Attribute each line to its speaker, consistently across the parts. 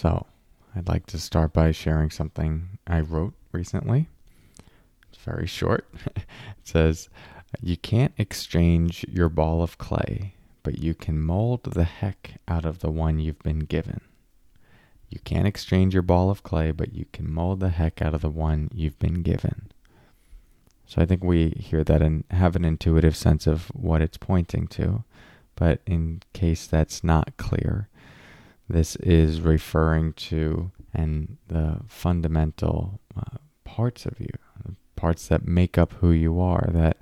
Speaker 1: So, I'd like to start by sharing something I wrote recently. It's very short. it says, You can't exchange your ball of clay, but you can mold the heck out of the one you've been given. You can't exchange your ball of clay, but you can mold the heck out of the one you've been given. So I think we hear that and have an intuitive sense of what it's pointing to. But in case that's not clear, this is referring to and the fundamental uh, parts of you, parts that make up who you are, that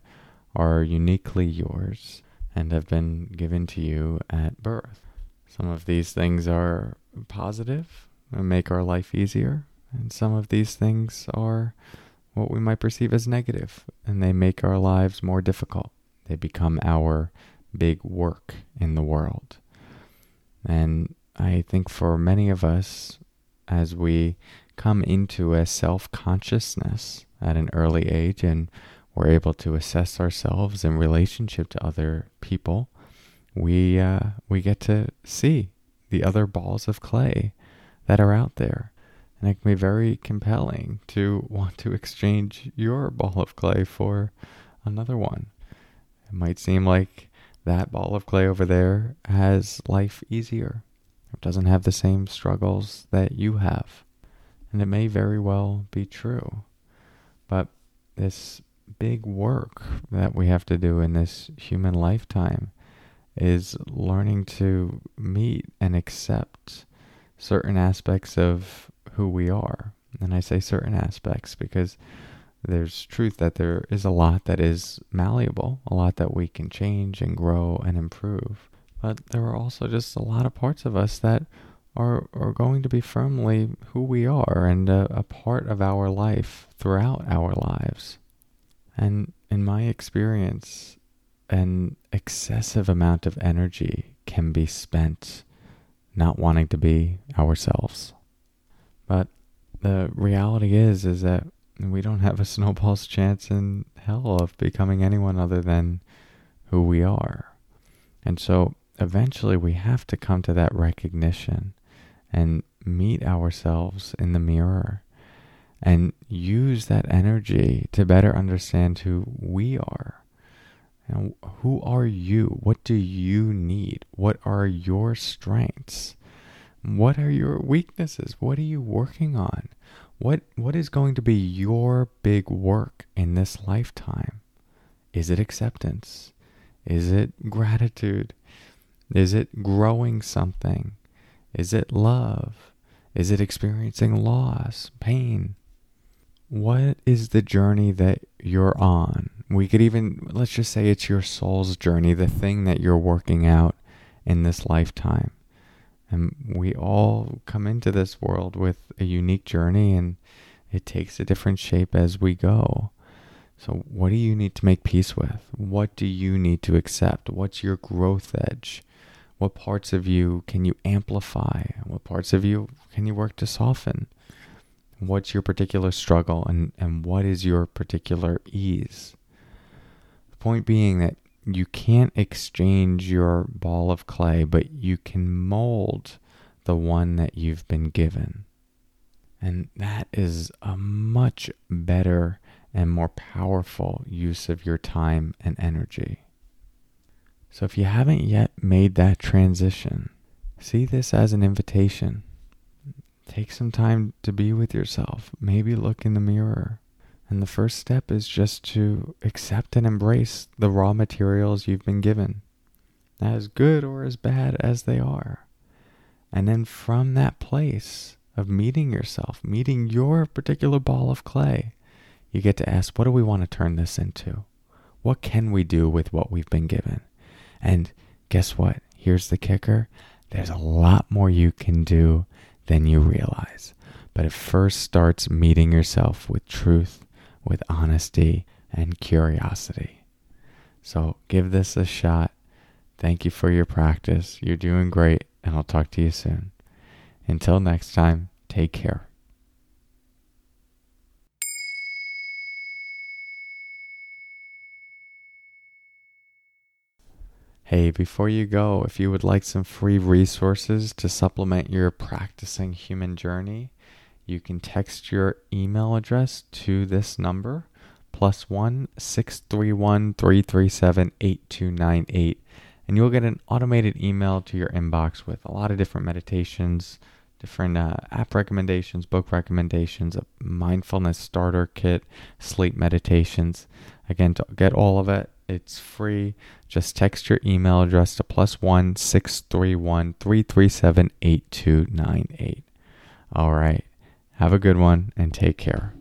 Speaker 1: are uniquely yours and have been given to you at birth. Some of these things are positive and make our life easier, and some of these things are what we might perceive as negative, and they make our lives more difficult. They become our big work in the world. And I think for many of us, as we come into a self consciousness at an early age and we're able to assess ourselves in relationship to other people, we uh, we get to see the other balls of clay that are out there, and it can be very compelling to want to exchange your ball of clay for another one. It might seem like that ball of clay over there has life easier doesn't have the same struggles that you have. And it may very well be true. But this big work that we have to do in this human lifetime is learning to meet and accept certain aspects of who we are. And I say certain aspects because there's truth that there is a lot that is malleable, a lot that we can change and grow and improve. But there are also just a lot of parts of us that are, are going to be firmly who we are and a, a part of our life throughout our lives. And in my experience, an excessive amount of energy can be spent not wanting to be ourselves. But the reality is is that we don't have a snowball's chance in hell of becoming anyone other than who we are. And so eventually we have to come to that recognition and meet ourselves in the mirror and use that energy to better understand who we are. And who are you? What do you need? What are your strengths? What are your weaknesses? What are you working on? What what is going to be your big work in this lifetime? Is it acceptance? Is it gratitude? Is it growing something? Is it love? Is it experiencing loss, pain? What is the journey that you're on? We could even, let's just say it's your soul's journey, the thing that you're working out in this lifetime. And we all come into this world with a unique journey and it takes a different shape as we go. So, what do you need to make peace with? What do you need to accept? What's your growth edge? What parts of you can you amplify? What parts of you can you work to soften? What's your particular struggle and, and what is your particular ease? The point being that you can't exchange your ball of clay, but you can mold the one that you've been given. And that is a much better and more powerful use of your time and energy. So if you haven't yet made that transition, see this as an invitation. Take some time to be with yourself. Maybe look in the mirror. And the first step is just to accept and embrace the raw materials you've been given, as good or as bad as they are. And then from that place of meeting yourself, meeting your particular ball of clay, you get to ask, what do we want to turn this into? what can we do with what we've been given? And guess what? Here's the kicker. There's a lot more you can do than you realize. But it first starts meeting yourself with truth, with honesty, and curiosity. So give this a shot. Thank you for your practice. You're doing great, and I'll talk to you soon. Until next time, take care. Hey, before you go, if you would like some free resources to supplement your practicing human journey, you can text your email address to this number plus one six three one three three seven eight two nine eight, and you'll get an automated email to your inbox with a lot of different meditations, different uh, app recommendations, book recommendations, a mindfulness starter kit, sleep meditations. Again, to get all of it, it's free. Just text your email address to plus one six three one three three seven eight two nine eight. All right. Have a good one and take care.